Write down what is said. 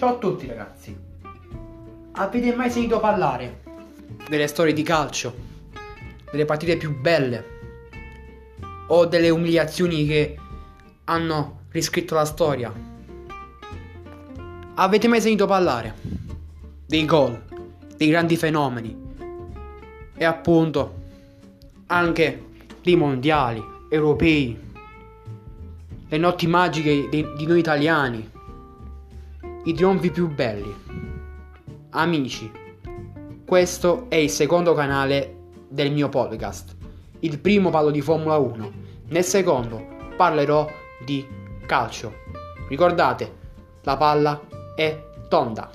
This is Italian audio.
Ciao a tutti ragazzi. Avete mai sentito parlare delle storie di calcio? Delle partite più belle? O delle umiliazioni che hanno riscritto la storia? Avete mai sentito parlare dei gol, dei grandi fenomeni? E appunto anche dei mondiali, europei, le notti magiche di, noi italiani i trionfi più belli. Amici, questo è il secondo canale del mio podcast. Il primo parlo di Formula 1, nel secondo parlerò di calcio. Ricordate, la palla è tonda.